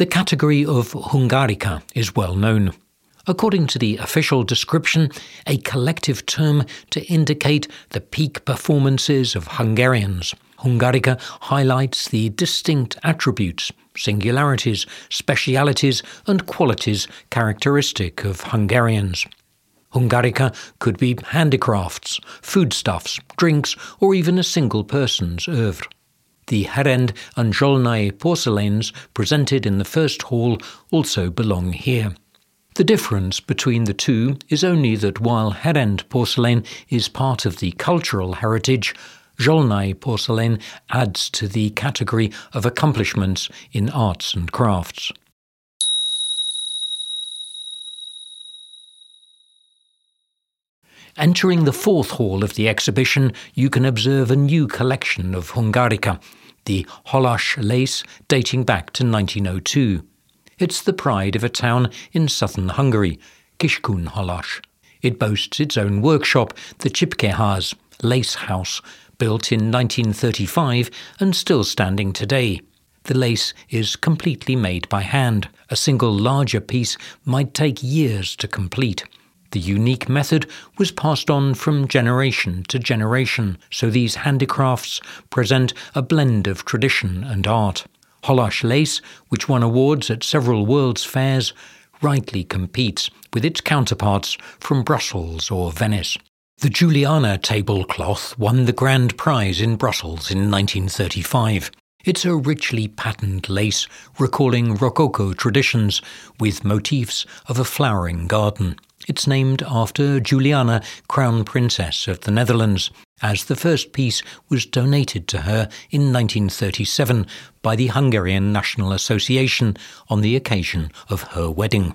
The category of Hungarica is well known. According to the official description, a collective term to indicate the peak performances of Hungarians. Hungarica highlights the distinct attributes, singularities, specialities, and qualities characteristic of Hungarians. Hungarica could be handicrafts, foodstuffs, drinks, or even a single person's oeuvre. The Herend and Zsolnay porcelains presented in the first hall also belong here. The difference between the two is only that while Herend porcelain is part of the cultural heritage, Zsolnay porcelain adds to the category of accomplishments in arts and crafts. Entering the fourth hall of the exhibition, you can observe a new collection of Hungarica, the Halas lace dating back to 1902. It's the pride of a town in southern Hungary, Kiskunhalas. It boasts its own workshop, the Csipkeház lace house, built in 1935 and still standing today. The lace is completely made by hand. A single larger piece might take years to complete. The unique method was passed on from generation to generation, so these handicrafts present a blend of tradition and art. Halas lace, which won awards at several World's Fairs, rightly competes with its counterparts from Brussels or Venice. The Juliana tablecloth won the grand prize in Brussels in 1935. It's a richly patterned lace recalling Rococo traditions with motifs of a flowering garden. It's named after Juliana, Crown Princess of the Netherlands, as the first piece was donated to her in 1937 by the Hungarian National Association on the occasion of her wedding.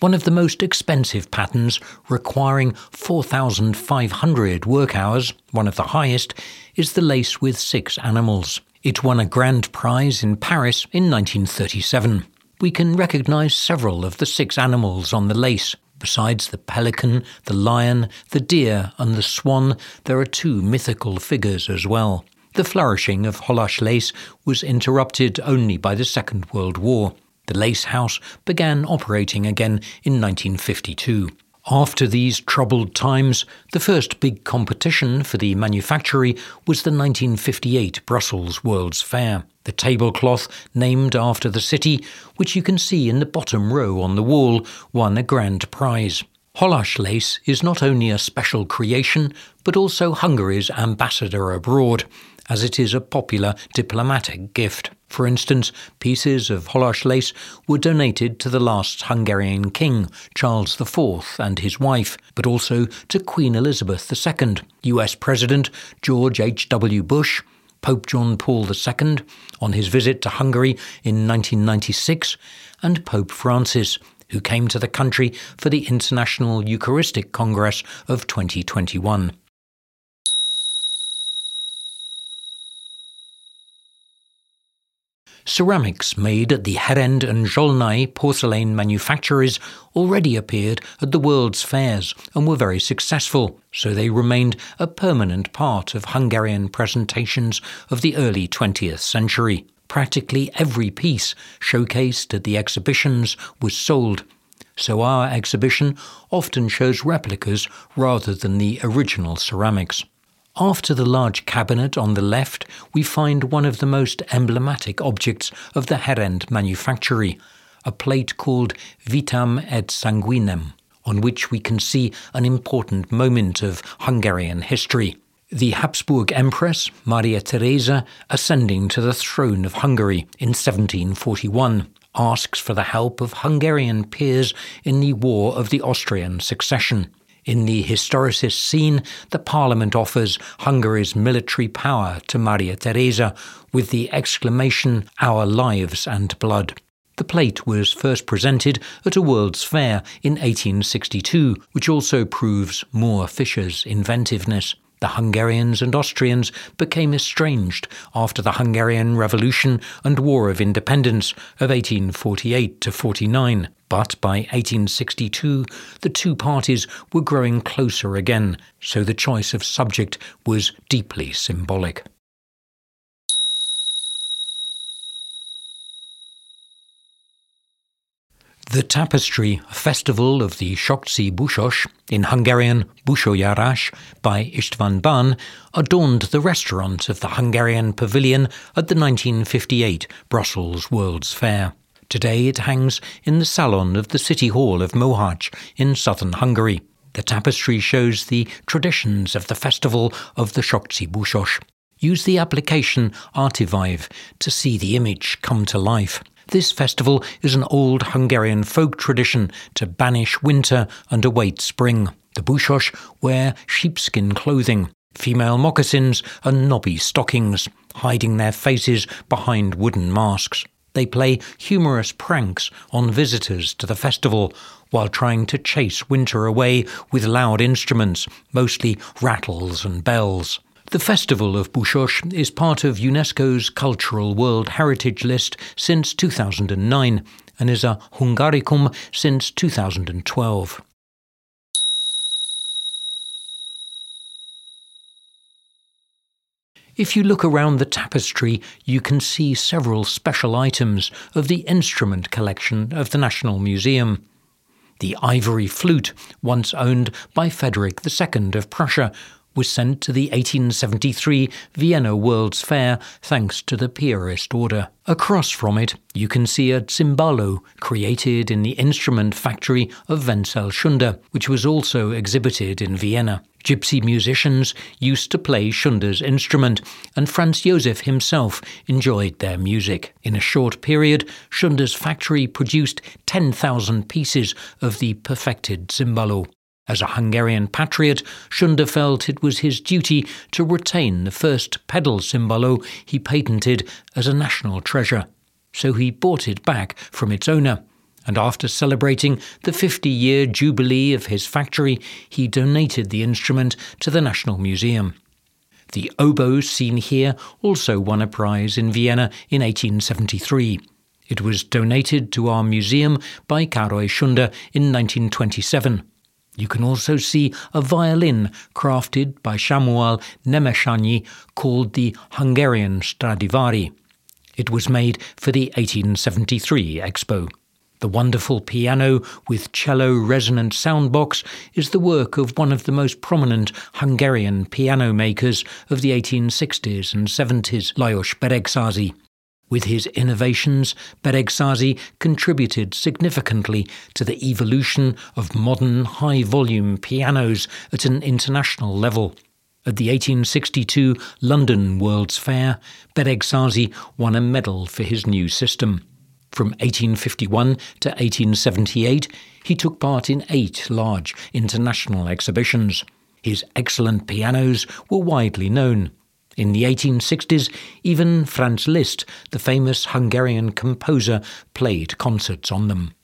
One of the most expensive patterns, requiring 4,500 work hours, one of the highest, is the lace with six animals. It won a grand prize in Paris in 1937. We can recognize several of the six animals on the lace, Besides the pelican, the lion, the deer, and the swan, there are two mythical figures as well. The flourishing of Halas lace was interrupted only by the Second World War. The lace house began operating again in 1952. After these troubled times, the first big competition for the manufactory was the 1958 Brussels World's Fair. The tablecloth, named after the city, which you can see in the bottom row on the wall, won a grand prize. Halas lace is not only a special creation, but also Hungary's ambassador abroad, as it is a popular diplomatic gift. For instance, pieces of Halas lace were donated to the last Hungarian king, Charles IV, and his wife, but also to Queen Elizabeth II, US President George H.W. Bush, Pope John Paul II on his visit to Hungary in 1996, and Pope Francis, who came to the country for the International Eucharistic Congress of 2021. Ceramics made at the Herend and Zsolnay porcelain manufactories already appeared at the world's fairs and were very successful, so they remained a permanent part of Hungarian presentations of the early 20th century. Practically every piece showcased at the exhibitions was sold, so our exhibition often shows replicas rather than the original ceramics. After the large cabinet on the left, we find one of the most emblematic objects of the Herend manufactory, a plate called Vitam et Sanguinem, on which we can see an important moment of Hungarian history. The Habsburg Empress, Maria Theresa, ascending to the throne of Hungary in 1741, asks for the help of Hungarian peers in the War of the Austrian Succession. In the historicist scene, the parliament offers Hungary's military power to Maria Theresa with the exclamation, Our lives and blood. The plate was first presented at a World's Fair in 1862, which also proves Mór Fischer's inventiveness. The Hungarians and Austrians became estranged after the Hungarian Revolution and War of Independence of 1848 to 49. But by 1862, the two parties were growing closer again, so the choice of subject was deeply symbolic. The Tapestry, festival of the Sokci Busos, in Hungarian Busójárás, by István Ban, adorned the restaurant of the Hungarian Pavilion at the 1958 Brussels World's Fair. Today it hangs in the salon of the City Hall of Mohács in southern Hungary. The tapestry shows the traditions of the festival of the Sokci Busos. Use the application Artivive to see the image come to life. This festival is an old Hungarian folk tradition to banish winter and await spring. The Busos wear sheepskin clothing, female moccasins, and knobby stockings, hiding their faces behind wooden masks. They play humorous pranks on visitors to the festival while trying to chase winter away with loud instruments, mostly rattles and bells. The Festival of Busos is part of UNESCO's Cultural World Heritage List since 2009 and is a Hungaricum since 2012. If you look around the tapestry, you can see several special items of the instrument collection of the National Museum. The ivory flute, once owned by Frederick II of Prussia, was sent to the 1873 Vienna World's Fair thanks to the Piarist order. Across from it, you can see a cimbalom created in the instrument factory of Wenzel Schunda, which was also exhibited in Vienna. Gypsy musicians used to play Schunda's instrument, and Franz Josef himself enjoyed their music. In a short period, Schunda's factory produced 10,000 pieces of the perfected cimbalom. As a Hungarian patriot, Schunda felt it was his duty to retain the first pedal cimbalom he patented as a national treasure. So he bought it back from its owner, and after celebrating the 50 year jubilee of his factory, he donated the instrument to the National Museum. The oboe seen here also won a prize in Vienna in 1873. It was donated to our museum by Károly Schunda in 1927. You can also see a violin crafted by Samuel Nemessányi called the Hungarian Stradivari. It was made for the 1873 Expo. The wonderful piano with cello resonant soundbox is the work of one of the most prominent Hungarian piano makers of the 1860s and 70s, Lajos Beregszászy. With his innovations, Beregszászy contributed significantly to the evolution of modern high volume pianos at an international level. At the 1862 London World's Fair, Beregszászy won a medal for his new system. From 1851 to 1878, he took part in eight large international exhibitions. His excellent pianos were widely known. In the 1860s, even Franz Liszt, the famous Hungarian composer, played concerts on them.